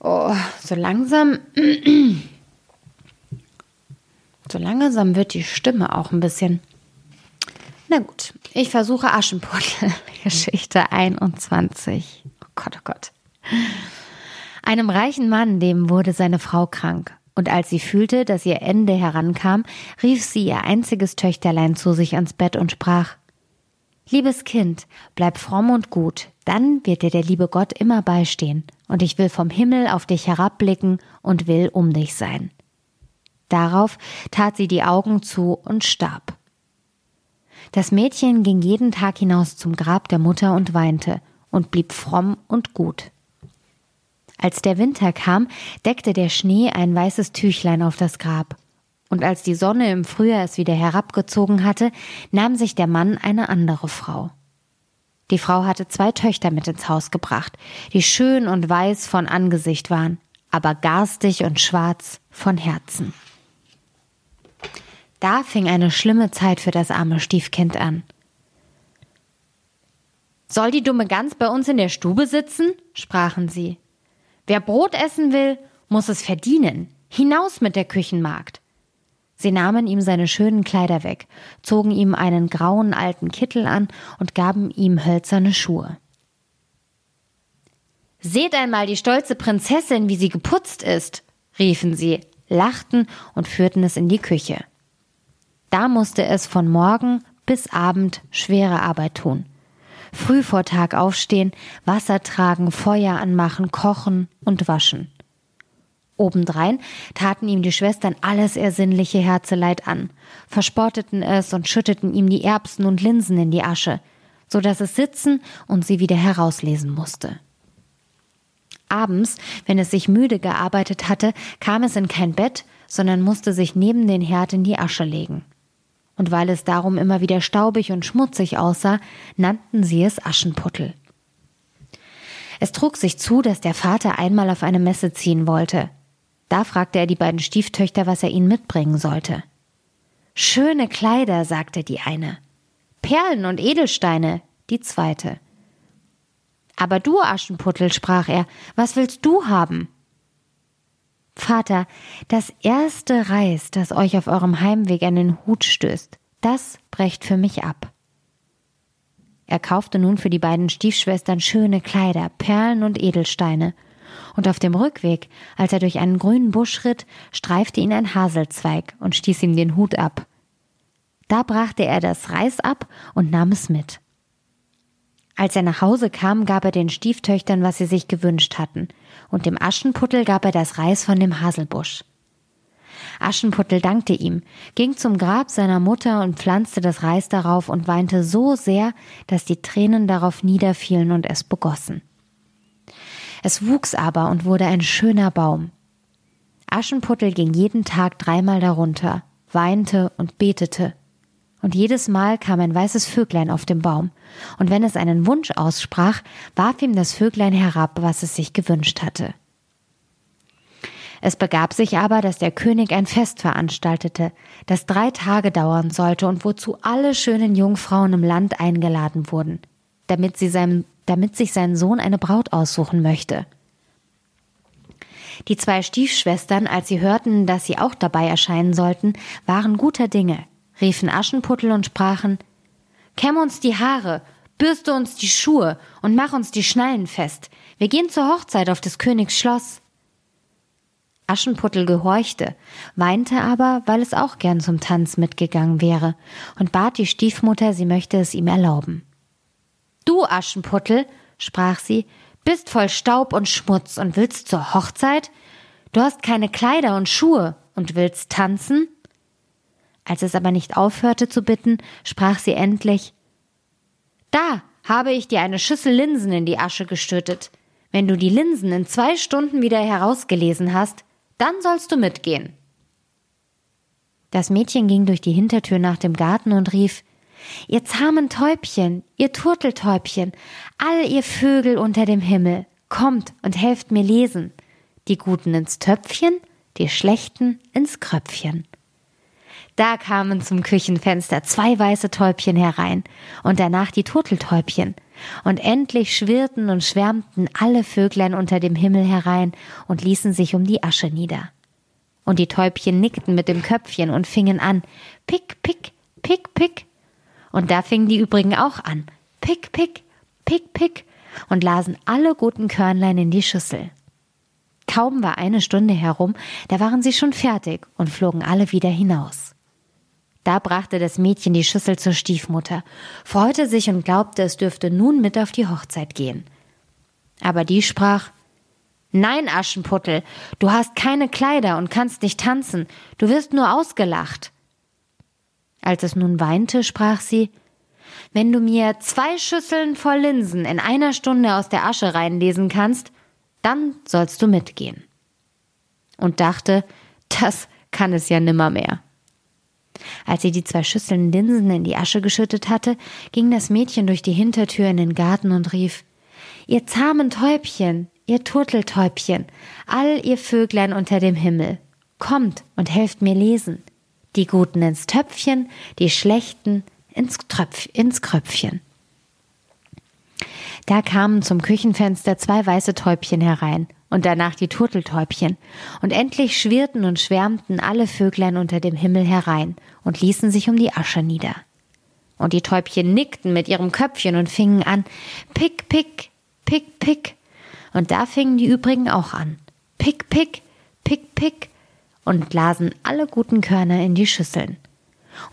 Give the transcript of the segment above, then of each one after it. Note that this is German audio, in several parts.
Oh, so langsam. so langsam wird die Stimme auch ein bisschen. Na gut, ich versuche Aschenputtel, Geschichte 21. Oh Gott, oh Gott. Einem reichen Mann, dem wurde seine Frau krank. Und als sie fühlte, dass ihr Ende herankam, rief sie ihr einziges Töchterlein zu sich ans Bett und sprach Liebes Kind, bleib fromm und gut, dann wird dir der liebe Gott immer beistehen, und ich will vom Himmel auf dich herabblicken und will um dich sein. Darauf tat sie die Augen zu und starb. Das Mädchen ging jeden Tag hinaus zum Grab der Mutter und weinte und blieb fromm und gut. Als der Winter kam, deckte der Schnee ein weißes Tüchlein auf das Grab. Und als die Sonne im Frühjahr es wieder herabgezogen hatte, nahm sich der Mann eine andere Frau. Die Frau hatte zwei Töchter mit ins Haus gebracht, die schön und weiß von Angesicht waren, aber garstig und schwarz von Herzen. Da fing eine schlimme Zeit für das arme Stiefkind an. Soll die dumme Gans bei uns in der Stube sitzen? sprachen sie. Wer Brot essen will, muss es verdienen. Hinaus mit der Küchenmagd. Sie nahmen ihm seine schönen Kleider weg, zogen ihm einen grauen alten Kittel an und gaben ihm hölzerne Schuhe. Seht einmal die stolze Prinzessin, wie sie geputzt ist, riefen sie, lachten und führten es in die Küche. Da musste es von Morgen bis Abend schwere Arbeit tun. Früh vor Tag aufstehen, Wasser tragen, Feuer anmachen, kochen und waschen. Obendrein taten ihm die Schwestern alles ersinnliche Herzeleid an, verspotteten es und schütteten ihm die Erbsen und Linsen in die Asche, so dass es sitzen und sie wieder herauslesen musste. Abends, wenn es sich müde gearbeitet hatte, kam es in kein Bett, sondern musste sich neben den Herd in die Asche legen und weil es darum immer wieder staubig und schmutzig aussah, nannten sie es Aschenputtel. Es trug sich zu, dass der Vater einmal auf eine Messe ziehen wollte. Da fragte er die beiden Stieftöchter, was er ihnen mitbringen sollte. Schöne Kleider, sagte die eine. Perlen und Edelsteine, die zweite. Aber du, Aschenputtel, sprach er, was willst du haben? Vater, das erste Reis, das euch auf eurem Heimweg an den Hut stößt, das brecht für mich ab. Er kaufte nun für die beiden Stiefschwestern schöne Kleider, Perlen und Edelsteine, und auf dem Rückweg, als er durch einen grünen Busch ritt, streifte ihn ein Haselzweig und stieß ihm den Hut ab. Da brachte er das Reis ab und nahm es mit. Als er nach Hause kam, gab er den Stieftöchtern, was sie sich gewünscht hatten, und dem Aschenputtel gab er das Reis von dem Haselbusch. Aschenputtel dankte ihm, ging zum Grab seiner Mutter und pflanzte das Reis darauf und weinte so sehr, dass die Tränen darauf niederfielen und es begossen. Es wuchs aber und wurde ein schöner Baum. Aschenputtel ging jeden Tag dreimal darunter, weinte und betete, und jedes Mal kam ein weißes Vöglein auf dem Baum, und wenn es einen Wunsch aussprach, warf ihm das Vöglein herab, was es sich gewünscht hatte. Es begab sich aber, dass der König ein Fest veranstaltete, das drei Tage dauern sollte und wozu alle schönen Jungfrauen im Land eingeladen wurden, damit, sie seinem, damit sich sein Sohn eine Braut aussuchen möchte. Die zwei Stiefschwestern, als sie hörten, dass sie auch dabei erscheinen sollten, waren guter Dinge, riefen Aschenputtel und sprachen Kämm uns die Haare, bürste uns die Schuhe und mach uns die Schnallen fest. Wir gehen zur Hochzeit auf des Königs Schloss. Aschenputtel gehorchte, weinte aber, weil es auch gern zum Tanz mitgegangen wäre, und bat die Stiefmutter, sie möchte es ihm erlauben. Du, Aschenputtel, sprach sie, bist voll Staub und Schmutz und willst zur Hochzeit? Du hast keine Kleider und Schuhe und willst tanzen? Als es aber nicht aufhörte zu bitten, sprach sie endlich Da habe ich dir eine Schüssel Linsen in die Asche gestüttet. Wenn du die Linsen in zwei Stunden wieder herausgelesen hast, dann sollst du mitgehen. Das Mädchen ging durch die Hintertür nach dem Garten und rief Ihr zahmen Täubchen, ihr Turteltäubchen, all ihr Vögel unter dem Himmel, kommt und helft mir lesen. Die Guten ins Töpfchen, die Schlechten ins Kröpfchen. Da kamen zum Küchenfenster zwei weiße Täubchen herein und danach die Turteltäubchen. Und endlich schwirrten und schwärmten alle Vöglein unter dem Himmel herein und ließen sich um die Asche nieder. Und die Täubchen nickten mit dem Köpfchen und fingen an, pick, pick, pick, pick. Und da fingen die übrigen auch an, pick, pick, pick, pick, und lasen alle guten Körnlein in die Schüssel. Kaum war eine Stunde herum, da waren sie schon fertig und flogen alle wieder hinaus. Da brachte das Mädchen die Schüssel zur Stiefmutter, freute sich und glaubte, es dürfte nun mit auf die Hochzeit gehen. Aber die sprach Nein, Aschenputtel, du hast keine Kleider und kannst nicht tanzen, du wirst nur ausgelacht. Als es nun weinte, sprach sie Wenn du mir zwei Schüsseln voll Linsen in einer Stunde aus der Asche reinlesen kannst, dann sollst du mitgehen. Und dachte, das kann es ja nimmermehr. Als sie die zwei Schüsseln Linsen in die Asche geschüttet hatte, ging das Mädchen durch die Hintertür in den Garten und rief Ihr zahmen Täubchen, ihr Turteltäubchen, all ihr Vöglein unter dem Himmel, kommt und helft mir lesen. Die Guten ins Töpfchen, die Schlechten ins, Tröpf, ins Kröpfchen. Da kamen zum Küchenfenster zwei weiße Täubchen herein und danach die Turteltäubchen, und endlich schwirrten und schwärmten alle Vöglein unter dem Himmel herein und ließen sich um die Asche nieder. Und die Täubchen nickten mit ihrem Köpfchen und fingen an, pick, pick, pick, pick. Und da fingen die übrigen auch an, pick, pick, pick, pick, und lasen alle guten Körner in die Schüsseln.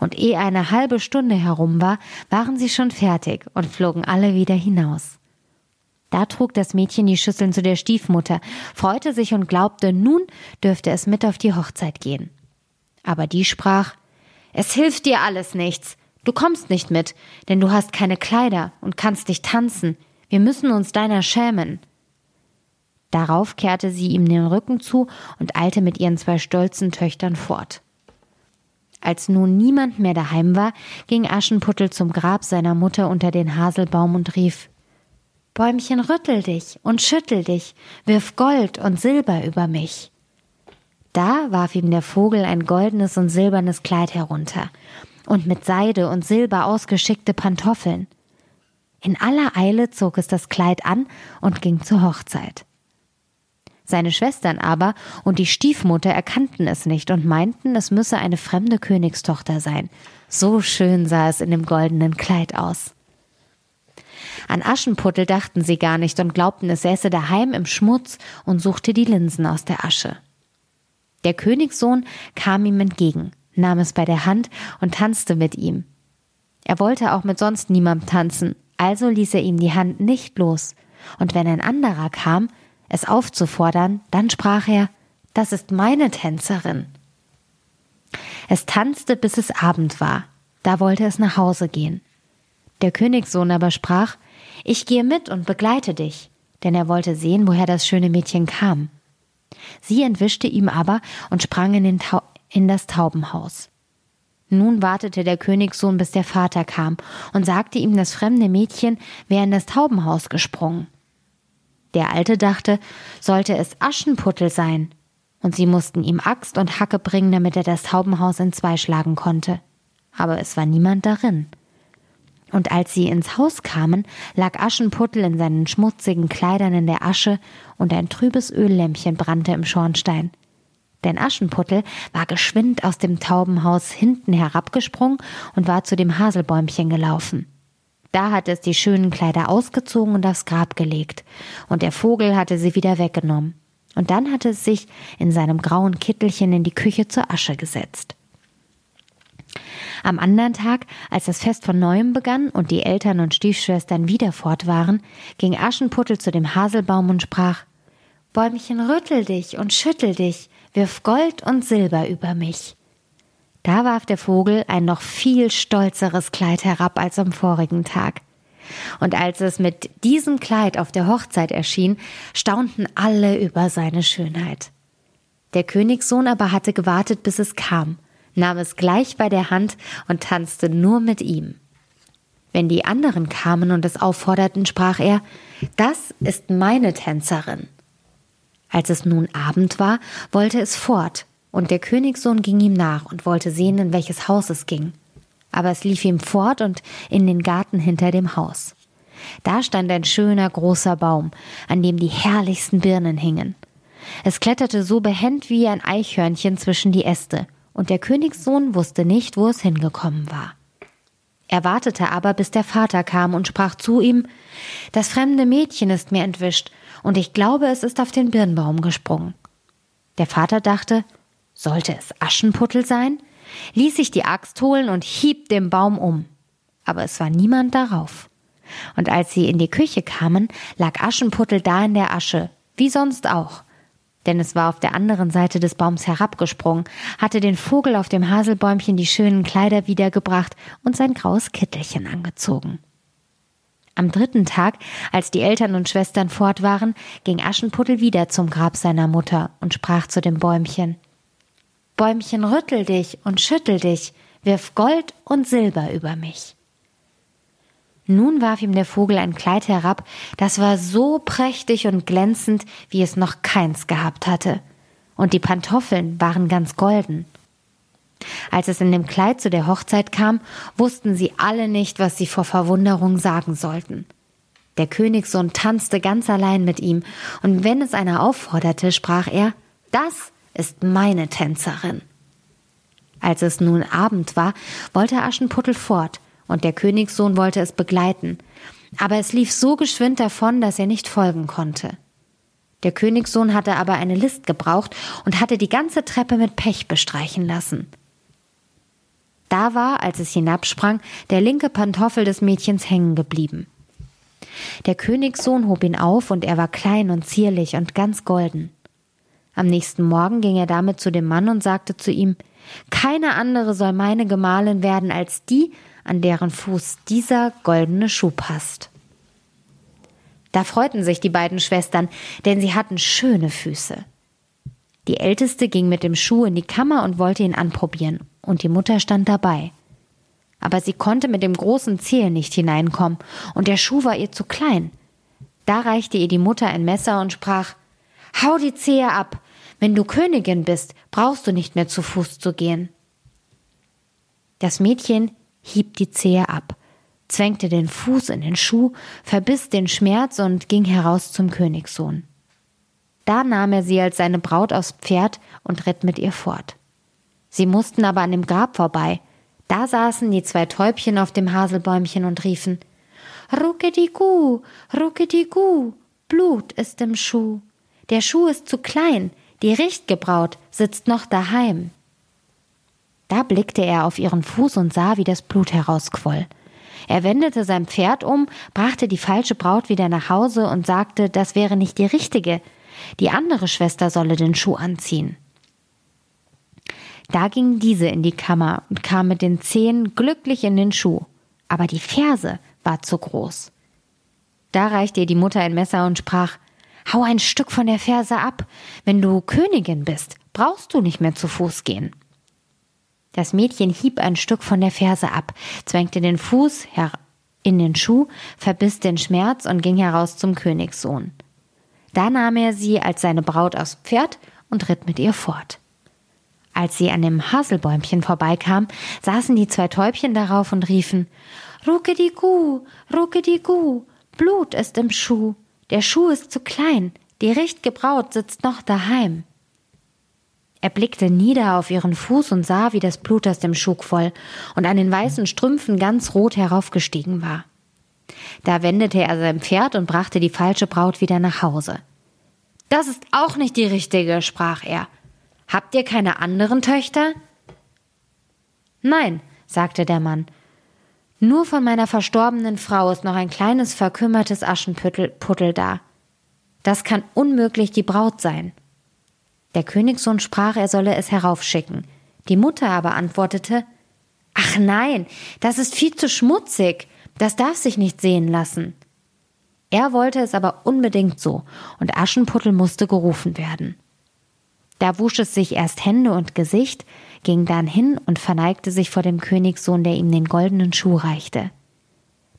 Und ehe eine halbe Stunde herum war, waren sie schon fertig und flogen alle wieder hinaus. Da trug das Mädchen die Schüsseln zu der Stiefmutter, freute sich und glaubte, nun dürfte es mit auf die Hochzeit gehen. Aber die sprach Es hilft dir alles nichts. Du kommst nicht mit, denn du hast keine Kleider und kannst nicht tanzen. Wir müssen uns deiner schämen. Darauf kehrte sie ihm den Rücken zu und eilte mit ihren zwei stolzen Töchtern fort. Als nun niemand mehr daheim war, ging Aschenputtel zum Grab seiner Mutter unter den Haselbaum und rief Bäumchen, rüttel dich und schüttel dich, wirf Gold und Silber über mich. Da warf ihm der Vogel ein goldenes und silbernes Kleid herunter und mit Seide und Silber ausgeschickte Pantoffeln. In aller Eile zog es das Kleid an und ging zur Hochzeit. Seine Schwestern aber und die Stiefmutter erkannten es nicht und meinten, es müsse eine fremde Königstochter sein. So schön sah es in dem goldenen Kleid aus. An Aschenputtel dachten sie gar nicht und glaubten, es säße daheim im Schmutz und suchte die Linsen aus der Asche. Der Königssohn kam ihm entgegen, nahm es bei der Hand und tanzte mit ihm. Er wollte auch mit sonst niemandem tanzen, also ließ er ihm die Hand nicht los, und wenn ein anderer kam, es aufzufordern, dann sprach er, das ist meine Tänzerin. Es tanzte, bis es Abend war, da wollte es nach Hause gehen. Der Königssohn aber sprach, ich gehe mit und begleite dich, denn er wollte sehen, woher das schöne Mädchen kam. Sie entwischte ihm aber und sprang in, in das Taubenhaus. Nun wartete der Königssohn, bis der Vater kam und sagte ihm, das fremde Mädchen wäre in das Taubenhaus gesprungen. Der Alte dachte, sollte es Aschenputtel sein, und sie mussten ihm Axt und Hacke bringen, damit er das Taubenhaus in zwei schlagen konnte. Aber es war niemand darin. Und als sie ins Haus kamen, lag Aschenputtel in seinen schmutzigen Kleidern in der Asche und ein trübes Öllämpchen brannte im Schornstein. Denn Aschenputtel war geschwind aus dem Taubenhaus hinten herabgesprungen und war zu dem Haselbäumchen gelaufen. Da hatte es die schönen Kleider ausgezogen und aufs Grab gelegt, und der Vogel hatte sie wieder weggenommen. Und dann hatte es sich in seinem grauen Kittelchen in die Küche zur Asche gesetzt. Am anderen Tag, als das Fest von neuem begann und die Eltern und Stiefschwestern wieder fort waren, ging Aschenputtel zu dem Haselbaum und sprach Bäumchen, rüttel dich und schüttel dich, wirf Gold und Silber über mich. Da warf der Vogel ein noch viel stolzeres Kleid herab als am vorigen Tag. Und als es mit diesem Kleid auf der Hochzeit erschien, staunten alle über seine Schönheit. Der Königssohn aber hatte gewartet, bis es kam, nahm es gleich bei der Hand und tanzte nur mit ihm. Wenn die anderen kamen und es aufforderten, sprach er, das ist meine Tänzerin. Als es nun Abend war, wollte es fort, und der Königssohn ging ihm nach und wollte sehen, in welches Haus es ging. Aber es lief ihm fort und in den Garten hinter dem Haus. Da stand ein schöner großer Baum, an dem die herrlichsten Birnen hingen. Es kletterte so behend wie ein Eichhörnchen zwischen die Äste, und der Königssohn wusste nicht, wo es hingekommen war. Er wartete aber, bis der Vater kam und sprach zu ihm Das fremde Mädchen ist mir entwischt, und ich glaube, es ist auf den Birnbaum gesprungen. Der Vater dachte, sollte es Aschenputtel sein? ließ sich die Axt holen und hieb den Baum um. Aber es war niemand darauf. Und als sie in die Küche kamen, lag Aschenputtel da in der Asche, wie sonst auch. Denn es war auf der anderen Seite des Baums herabgesprungen, hatte den Vogel auf dem Haselbäumchen die schönen Kleider wiedergebracht und sein graues Kittelchen angezogen. Am dritten Tag, als die Eltern und Schwestern fort waren, ging Aschenputtel wieder zum Grab seiner Mutter und sprach zu dem Bäumchen Bäumchen, rüttel dich und schüttel dich, wirf Gold und Silber über mich. Nun warf ihm der Vogel ein Kleid herab, das war so prächtig und glänzend, wie es noch keins gehabt hatte, und die Pantoffeln waren ganz golden. Als es in dem Kleid zu der Hochzeit kam, wussten sie alle nicht, was sie vor Verwunderung sagen sollten. Der Königssohn tanzte ganz allein mit ihm, und wenn es einer aufforderte, sprach er Das ist meine Tänzerin. Als es nun Abend war, wollte Aschenputtel fort, und der Königssohn wollte es begleiten, aber es lief so geschwind davon, dass er nicht folgen konnte. Der Königssohn hatte aber eine List gebraucht und hatte die ganze Treppe mit Pech bestreichen lassen. Da war, als es hinabsprang, der linke Pantoffel des Mädchens hängen geblieben. Der Königssohn hob ihn auf, und er war klein und zierlich und ganz golden. Am nächsten Morgen ging er damit zu dem Mann und sagte zu ihm Keine andere soll meine Gemahlin werden als die, an deren Fuß dieser goldene Schuh passt. Da freuten sich die beiden Schwestern, denn sie hatten schöne Füße. Die älteste ging mit dem Schuh in die Kammer und wollte ihn anprobieren, und die Mutter stand dabei. Aber sie konnte mit dem großen Zeh nicht hineinkommen, und der Schuh war ihr zu klein. Da reichte ihr die Mutter ein Messer und sprach Hau die Zehe ab, wenn du Königin bist, brauchst du nicht mehr zu Fuß zu gehen. Das Mädchen hieb die Zehe ab, zwängte den Fuß in den Schuh, verbiss den Schmerz und ging heraus zum Königssohn. Da nahm er sie als seine Braut aufs Pferd und ritt mit ihr fort. Sie mussten aber an dem Grab vorbei. Da saßen die zwei Täubchen auf dem Haselbäumchen und riefen Ruckedigu, Ruckedigu, Blut ist im Schuh. Der Schuh ist zu klein, die Richtgebraut sitzt noch daheim. Da blickte er auf ihren Fuß und sah, wie das Blut herausquoll. Er wendete sein Pferd um, brachte die falsche Braut wieder nach Hause und sagte, das wäre nicht die richtige. Die andere Schwester solle den Schuh anziehen. Da ging diese in die Kammer und kam mit den Zehen glücklich in den Schuh. Aber die Ferse war zu groß. Da reichte ihr die Mutter ein Messer und sprach, Hau ein Stück von der Ferse ab. Wenn du Königin bist, brauchst du nicht mehr zu Fuß gehen. Das Mädchen hieb ein Stück von der Ferse ab, zwängte den Fuß in den Schuh, verbiss den Schmerz und ging heraus zum Königssohn. Da nahm er sie als seine Braut aufs Pferd und ritt mit ihr fort. Als sie an dem Haselbäumchen vorbeikam, saßen die zwei Täubchen darauf und riefen Ruckedigu, Ruckedigu, Blut ist im Schuh. Der Schuh ist zu klein, die Richtgebraut sitzt noch daheim. Er blickte nieder auf ihren Fuß und sah, wie das Blut aus dem Schuh quoll und an den weißen Strümpfen ganz rot heraufgestiegen war. Da wendete er sein Pferd und brachte die falsche Braut wieder nach Hause. Das ist auch nicht die richtige, sprach er. Habt ihr keine anderen Töchter? Nein, sagte der Mann, nur von meiner verstorbenen Frau ist noch ein kleines verkümmertes Aschenputtel da. Das kann unmöglich die Braut sein. Der Königssohn sprach, er solle es heraufschicken. Die Mutter aber antwortete Ach nein, das ist viel zu schmutzig, das darf sich nicht sehen lassen. Er wollte es aber unbedingt so, und Aschenputtel musste gerufen werden. Da wusch es sich erst Hände und Gesicht, ging dann hin und verneigte sich vor dem Königssohn, der ihm den goldenen Schuh reichte.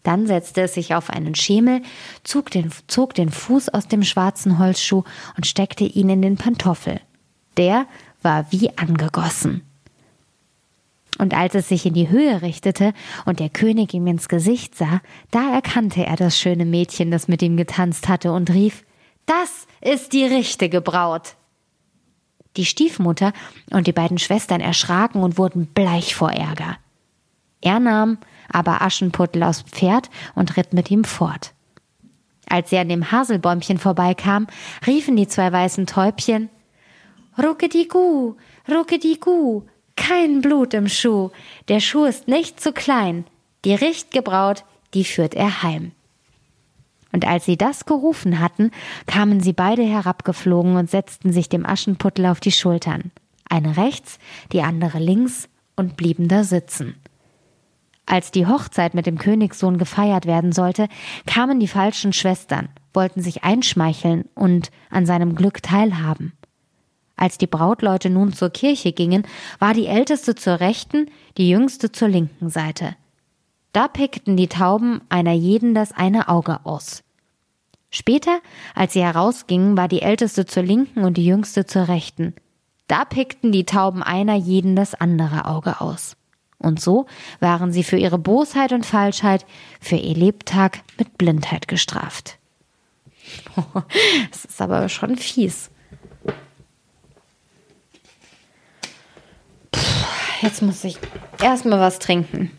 Dann setzte es sich auf einen Schemel, zog den, zog den Fuß aus dem schwarzen Holzschuh und steckte ihn in den Pantoffel. Der war wie angegossen. Und als es sich in die Höhe richtete und der König ihm ins Gesicht sah, da erkannte er das schöne Mädchen, das mit ihm getanzt hatte, und rief Das ist die richtige Braut. Die Stiefmutter und die beiden Schwestern erschraken und wurden bleich vor Ärger. Er nahm aber Aschenputtel aufs Pferd und ritt mit ihm fort. Als sie an dem Haselbäumchen vorbeikam, riefen die zwei weißen Täubchen Ruckedigu, Ruckedigu, kein Blut im Schuh, der Schuh ist nicht zu klein, die Richt Braut, die führt er heim. Und als sie das gerufen hatten, kamen sie beide herabgeflogen und setzten sich dem Aschenputtel auf die Schultern, eine rechts, die andere links, und blieben da sitzen. Als die Hochzeit mit dem Königssohn gefeiert werden sollte, kamen die falschen Schwestern, wollten sich einschmeicheln und an seinem Glück teilhaben. Als die Brautleute nun zur Kirche gingen, war die älteste zur rechten, die jüngste zur linken Seite. Da pickten die Tauben einer jeden das eine Auge aus. Später, als sie herausgingen, war die älteste zur linken und die jüngste zur rechten. Da pickten die Tauben einer jeden das andere Auge aus. Und so waren sie für ihre Bosheit und Falschheit für ihr Lebtag mit Blindheit gestraft. Das ist aber schon fies. jetzt muss ich erstmal was trinken.